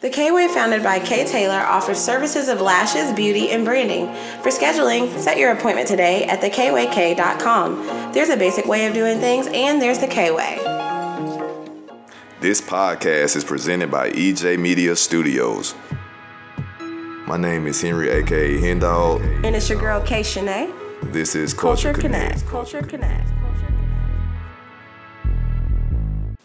The K Way, founded by Kay Taylor, offers services of lashes, beauty, and branding. For scheduling, set your appointment today at thekwayk.com. There's a basic way of doing things, and there's the K Way. This podcast is presented by EJ Media Studios. My name is Henry, aka Hendog. And it's your girl, Kay Shanae. This is Culture, Culture Connect. Connect. Culture Connect.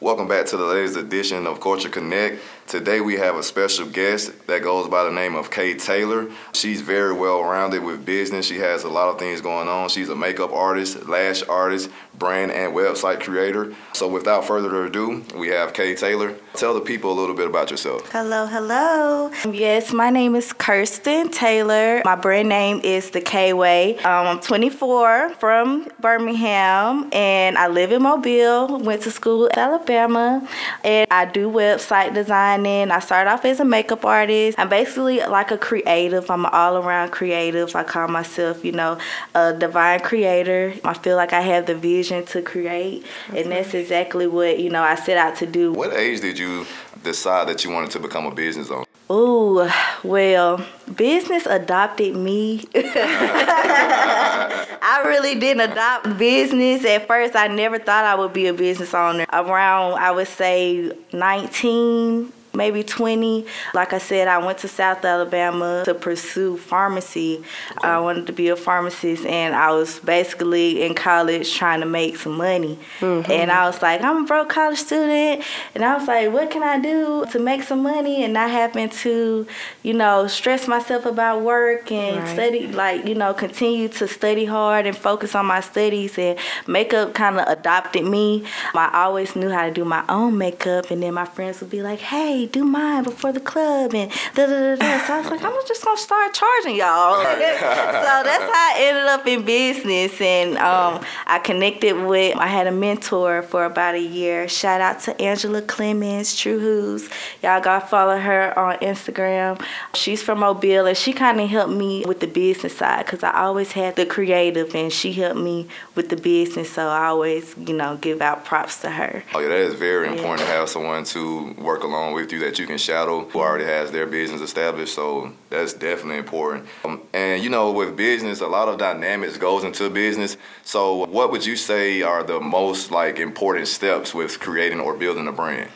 Welcome back to the latest edition of Culture Connect. Today we have a special guest that goes by the name of Kay Taylor. She's very well rounded with business. She has a lot of things going on. She's a makeup artist, lash artist, brand and website creator. So without further ado, we have Kay Taylor. Tell the people a little bit about yourself. Hello, hello. Yes, my name is Kirsten Taylor. My brand name is The K Way. Um, I'm 24 from Birmingham and I live in Mobile. Went to school at Alabama and I do website designing. I started off as a makeup artist. I'm basically like a creative. I'm an all around creative. I call myself, you know, a divine creator. I feel like I have the vision to create, and that's exactly what, you know, I set out to do. What age did you decide that you wanted to become a business owner? Ooh, well, business adopted me. I really didn't adopt business. At first, I never thought I would be a business owner. Around, I would say 19, maybe 20. Like I said, I went to South Alabama to pursue pharmacy. I wanted to be a pharmacist, and I was basically in college trying to make some money. Mm-hmm. And I was like, I'm a broke college student, and I was like, what can I do to make some money and not having to, you know, stress myself about work and Right. study, like, you know, continue to study hard and focus on my studies. And makeup kind of adopted me. I always knew how to do my own makeup, and then my friends would be like, hey, do mine before the club, and da da da da. So I was like, I'm just gonna start charging y'all. so that's how I ended up in business, and um, I connected with. I had a mentor for about a year. Shout out to Angela Clemens, True Who's. Y'all gotta follow her on Instagram. She's from Mobile, and she kind of helped me with the business side because I always had the creative, and she helped me with the business. So I always, you know, give out props to her. Oh yeah, that is very important to have someone to work along with that you can shadow who already has their business established. So that's definitely important. Um, and you know, with business, a lot of dynamics goes into business. So what would you say are the most like important steps with creating or building a brand?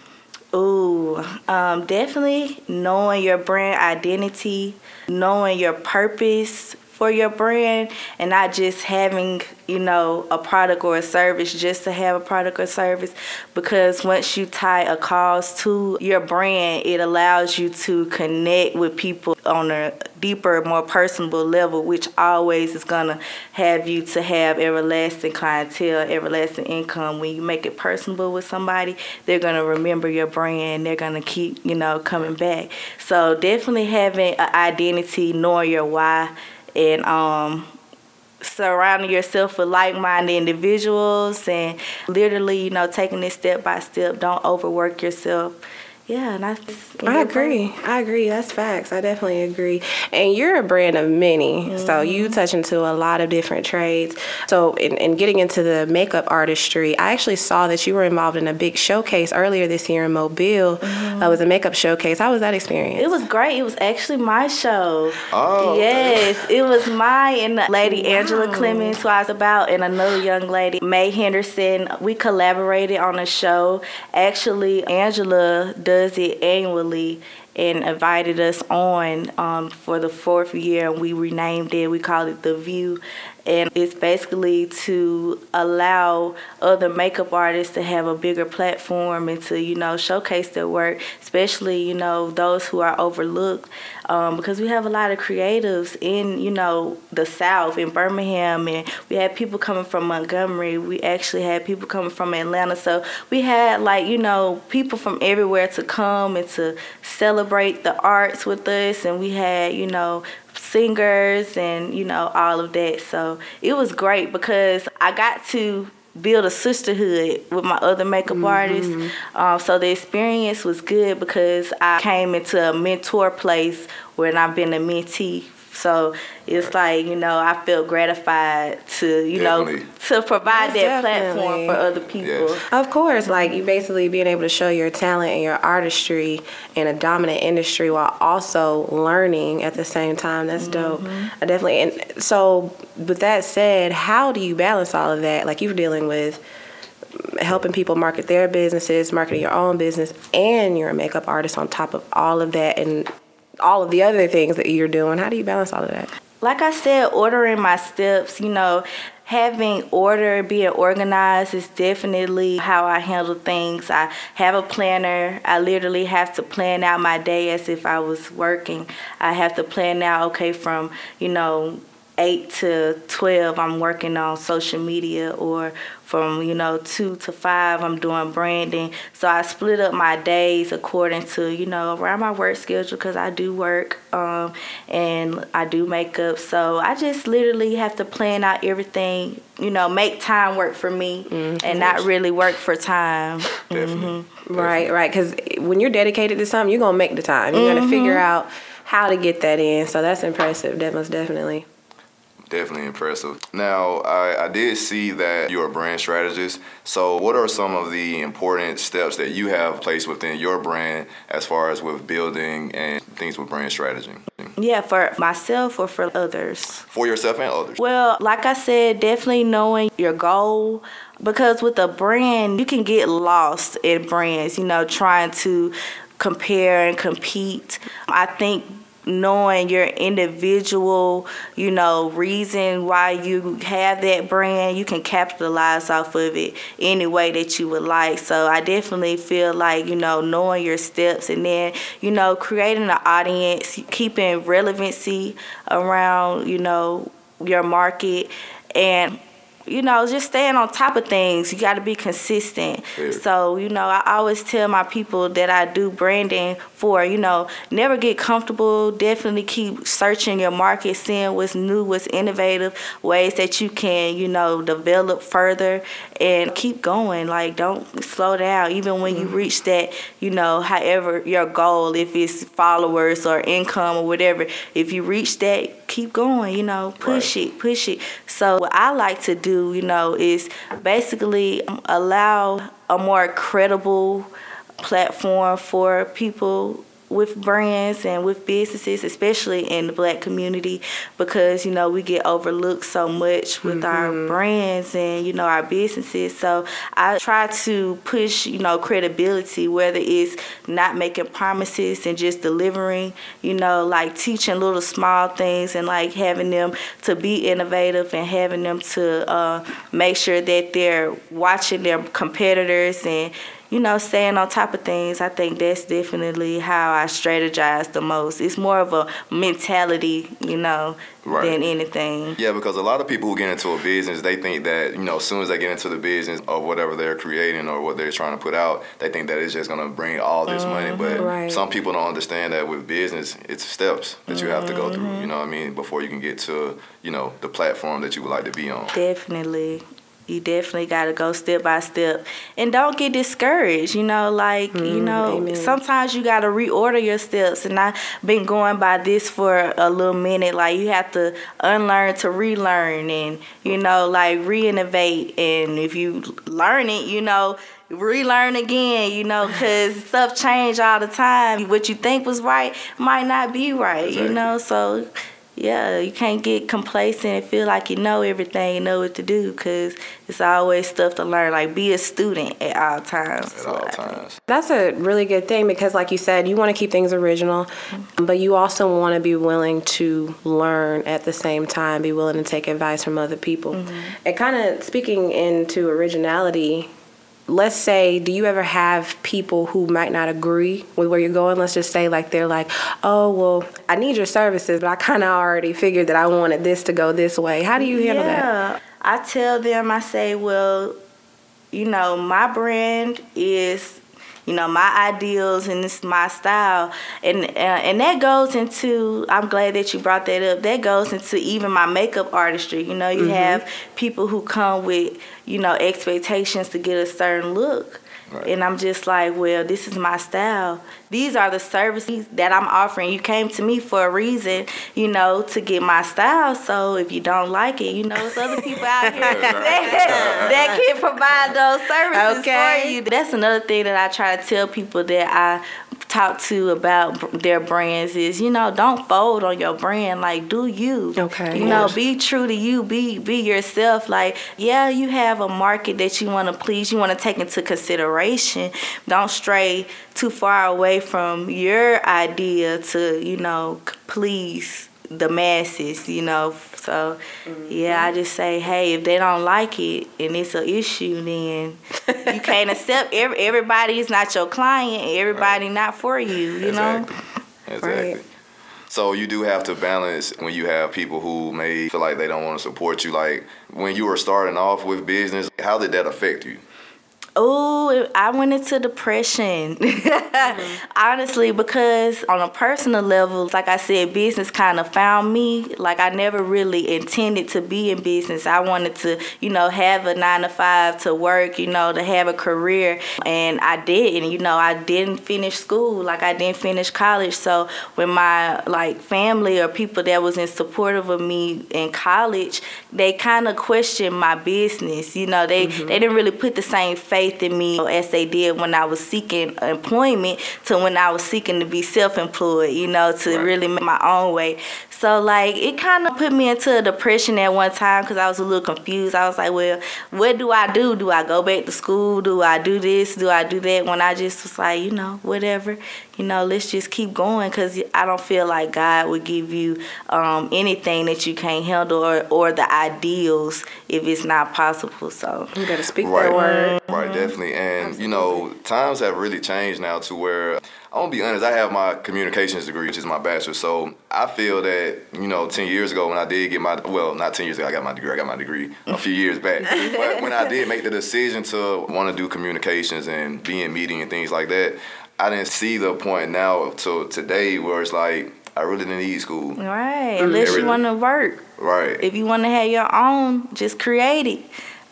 Ooh, um, definitely knowing your brand identity, knowing your purpose for your brand, and not just having, you know, a product or a service just to have a product or service. Because once you tie a cause to your brand, it allows you to connect with people on a deeper, more personable level, which always is gonna have you to have everlasting clientele, everlasting income. When you make it personable with somebody, they're gonna remember your brand. They're gonna keep, you know, coming back. So definitely having an identity, knowing your why, and um, surrounding yourself with like-minded individuals, and literally, you know, taking it step by step. Don't overwork yourself. Yeah, and that's. I agree. I agree. That's facts. I definitely agree. And you're a brand of many. So you touch into a lot of different trades. So in, in getting into the makeup artistry, I actually saw that you were involved in a big showcase earlier this year in Mobile. Uh, it was a makeup showcase. How was that experience? It was great. It was actually my show. Oh, yes, it was my and the lady Angela Clemens, who I was about, and another young lady, May Henderson. We collaborated on a show. Actually, Angela does it annually and invited us on um, for the fourth year, and we renamed it. We called it The View. And it's basically to allow other makeup artists to have a bigger platform and to, you know, showcase their work, especially, you know, those who are overlooked. Um, because we have a lot of creatives in, you know, the South, in Birmingham, and we had people coming from Montgomery. We actually had people coming from Atlanta. So we had, like, you know, people from everywhere to come and to celebrate the arts with us. And we had, you know, singers and you know all of that. So it was great because i got to build a sisterhood with my other makeup artists. Um, so the experience was good because i came into a mentor place where i've been a mentee So it's like you know I feel gratified to you Definitely. know to provide Most that platform for other people. Yes. Of course, like you basically being able to show your talent and your artistry in a dominant industry while also learning at the same time. That's mm-hmm. dope. I definitely. And so, with that said, how do you balance all of that? Like you're dealing with helping people market their businesses, marketing your own business, and you're a makeup artist on top of all of that and all of the other things that you're doing. How do you balance all of that? like I said, ordering my steps, you know, having order, being organized is definitely how I handle things. I have a planner. I literally have to plan out my day as if I was working. I have to plan out, okay, from, you know, 8 to 12 I'm working on social media or from you know 2 to 5 I'm doing branding so I split up my days according to you know around my work schedule because I do work um, and I do makeup so I just literally have to plan out everything you know make time work for me and mm-hmm. not really work for time mm-hmm. Definitely. Right, right. Because when you're dedicated to something, you're gonna make the time. You're gonna figure mm-hmm. out how to get that in. So that's impressive. That most definitely. Definitely impressive. Now, I, I did see that you're a brand strategist. So, what are some of the important steps that you have placed within your brand as far as with building and things with brand strategy yeah for myself or for others for yourself and others? Well, like I said, definitely knowing your goal because with a brand, you can get lost in brands, you know, trying to compare and compete. I think knowing your individual, you know, reason why you have that brand, you can capitalize off of it any way that you would like. So I definitely feel like, you know, knowing your steps and then, you know, creating an audience, keeping relevancy around, you know, your market and you know, just staying on top of things. You got to be consistent. Yeah. So, you know, I always tell my people that I do branding for, you know, never get comfortable. Definitely keep searching your market, seeing what's new, what's innovative, ways that you can, you know, develop further and keep going. Like, don't slow down. Even when you mm-hmm. reach that, you know, however your goal, if it's followers or income or whatever, if you reach that, keep going, you know, push Right. it, push it. So what I like to do, you know, is basically allow a more credible platform for people with brands and with businesses, especially in the black community, because you know we get overlooked so much with our brands and you know our businesses. So I try to push you know credibility, whether it's not making promises and just delivering, you know, like teaching little small things and like having them to be innovative and having them to uh, make sure that they're watching their competitors and you know, staying on top of things, I think that's definitely how I strategize the most. It's more of a mentality, you know, Right. than anything. Yeah, because a lot of people who get into a business, they think that, you know, as soon as they get into the business of whatever they're creating or what they're trying to put out, they think that it's just going to bring all this money. But mm-hmm. Right. some people don't understand that with business, it's steps that you have to go through, you mm-hmm. know what I mean, before you can get to, you know, the platform that you would like to be on. Definitely. You definitely got to go step by step. And don't get discouraged, you know, like, you mm-hmm, know, amen. sometimes you got to reorder your steps. And I've been going by this for a little minute. Like, you have to unlearn to relearn and, you know, like re-innovate. And if you learn it, you know, relearn again, you know, because stuff change all the time. What you think was right might not be right, you know, so yeah, you can't get complacent and feel like you know everything, you know what to do, because it's always stuff to learn. Like, be a student at all times. At all times. That's a really good thing because, like you said, you want to keep things original, mm-hmm. but you also want to be willing to learn at the same time, be willing to take advice from other people. Mm-hmm. And kind of speaking into originality, let's say, do you ever have people who might not agree with where you're going? Let's just say, like, they're like, oh, well, I need your services, but I kind of already figured that I wanted this to go this way. How do you handle that? yeah. I tell them, I say, well, you know, my brand is, you know, my ideals and it's my style, and uh, and that goes into. I'm glad that you brought that up. That goes into even my makeup artistry. You know, you have people who come with, you know, expectations to get a certain look. Right. And I'm just like, well, this is my style. These are the services that I'm offering. You came to me for a reason, you know, to get my style. So if you don't like it, you know, it's other people out here that, that can provide those services okay. for you. That's another thing that I try to tell people that I talk to about their brands is you know don't fold on your brand like do you. Okay. You know be true to you be be yourself like yeah you have a market that you want to please you want to take into consideration. Don't stray too far away from your idea to you know please the masses you know so yeah, I just say, hey, if they don't like it and it's an issue, then you can't accept. Every, everybody is not your client. Everybody right. not for you. You exactly. know. Exactly. Right. So you do have to balance when you have people who may feel like they don't want to support you. Like when you were starting off with business, how did that affect you? Oh, I went into depression. mm-hmm. Honestly, because on a personal level, like I said, business kind of found me. Like I never really intended to be in business. I wanted to, you know, have a nine to five to work, you know, to have a career. And I didn't, you know, I didn't finish school. Like I didn't finish college. So when my like family or people that was in supportive of me in college, they kind of questioned my business. You know, they, mm-hmm. they didn't really put the same faith in me as they did when I was seeking employment to when I was seeking to be self-employed, you know, to right. really make my own way. So like it kind of put me into a depression at one time because I was a little confused. I was like, well, what do I do? Do I go back to school? Do I do this? Do I do that? When I just was like, you know, whatever, you know, let's just keep going because I don't feel like God would give you um, anything that you can't handle or, or the ideals if it's not possible. So you gotta speak right. that word. Right, mm-hmm. definitely. And Absolutely. you know, times have really changed now to where I'm gonna be honest. I have my communications degree, which is my bachelor's. So I feel that you know, ten years ago when I did get my well, not ten years ago, I got my degree. I got my degree a few years back. but when I did make the decision to want to do communications and be in meeting and things like that, I didn't see the point now to today where it's like I really didn't need school. Right, unless you want to work. Right. If you want to have your own, just create it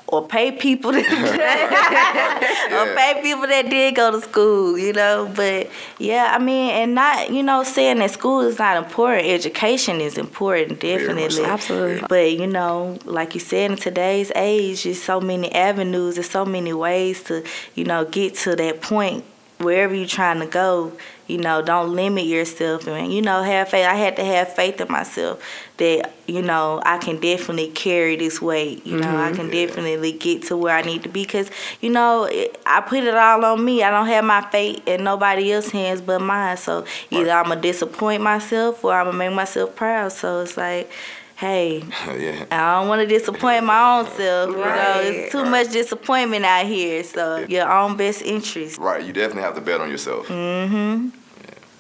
or pay people that yeah. or pay people that did go to school, you know. But yeah, I mean, and not you know saying that school is not important. Education is important, definitely, absolutely. But you know, like you said, in today's age, there's so many avenues, there's so many ways to you know get to that point wherever you're trying to go you know don't limit yourself. And you know have faith. I had to have faith in myself that you know i can definitely carry this weight. You know mm-hmm. i can definitely get to where i need to be. Because you know i put it all on me. I don't have my fate in nobody else's hands but mine. So either i'm gonna disappoint myself or i'm gonna make myself proud. So it's like hey, yeah. I don't want to disappoint my own self. You right. know, it's too right. much disappointment out here. So yeah. your own best interest. Right. You definitely have to bet on yourself. Mm-hmm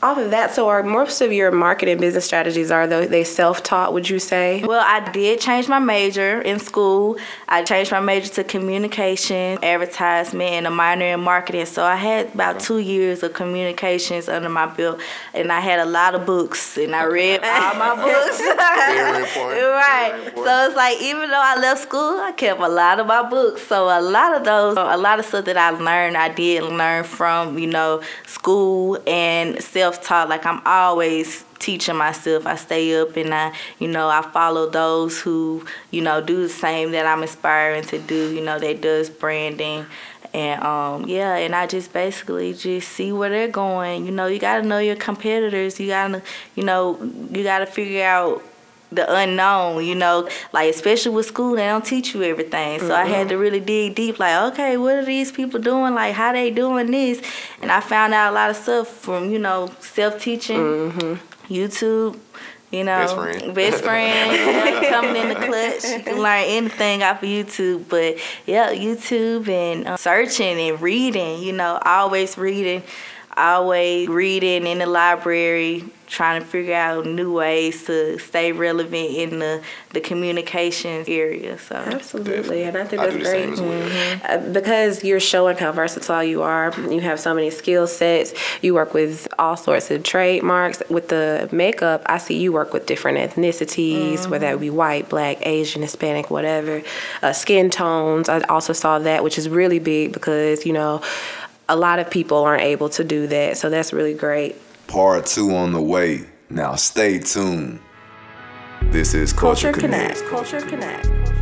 off of that, so are most of your marketing business strategies are they self-taught? Would you say? Well, I did change my major in school. I changed my major to communication, advertisement, and a minor in marketing. So I had about two years of communications under my belt, and I had a lot of books, and I read all my books. Right. So it's like even though I left school, I kept a lot of my books. So a lot of those, a lot of stuff that I learned, I did learn from you know school and self self-taught. Like I'm always teaching myself. I stay up and I, you know, I follow those who, you know, do the same that I'm inspiring to do. You know, that does branding. And um, yeah, and I just basically just see where they're going. You know, you gotta know your competitors. You gotta, you know, you gotta figure out the unknown, you know, like especially with school, they don't teach you everything. So mm-hmm. I had to really dig deep, like, okay, what are these people doing? Like, how they doing this? And I found out a lot of stuff from, you know, self teaching, mm-hmm. YouTube. You know, best friend, best friend coming in the clutch. You can learn anything off of YouTube, but yeah, YouTube and uh, searching and reading. You know, always reading, always reading in the library, trying to figure out new ways to stay relevant in the, the communication area. So absolutely, and I think that's great mm-hmm. uh, because you're showing how versatile you are. You have so many skill sets. You work with all sorts of trademarks. With the makeup, I see you work with different ethnicities, mm-hmm. whether it be white, black, Asian, Hispanic, whatever. Uh, skin tones. I also saw that, which is really big because you know a lot of people aren't able to do that. So that's really great. Part two on the way. Now stay tuned. This is Culture, Culture Connect. Connect. Culture Connect.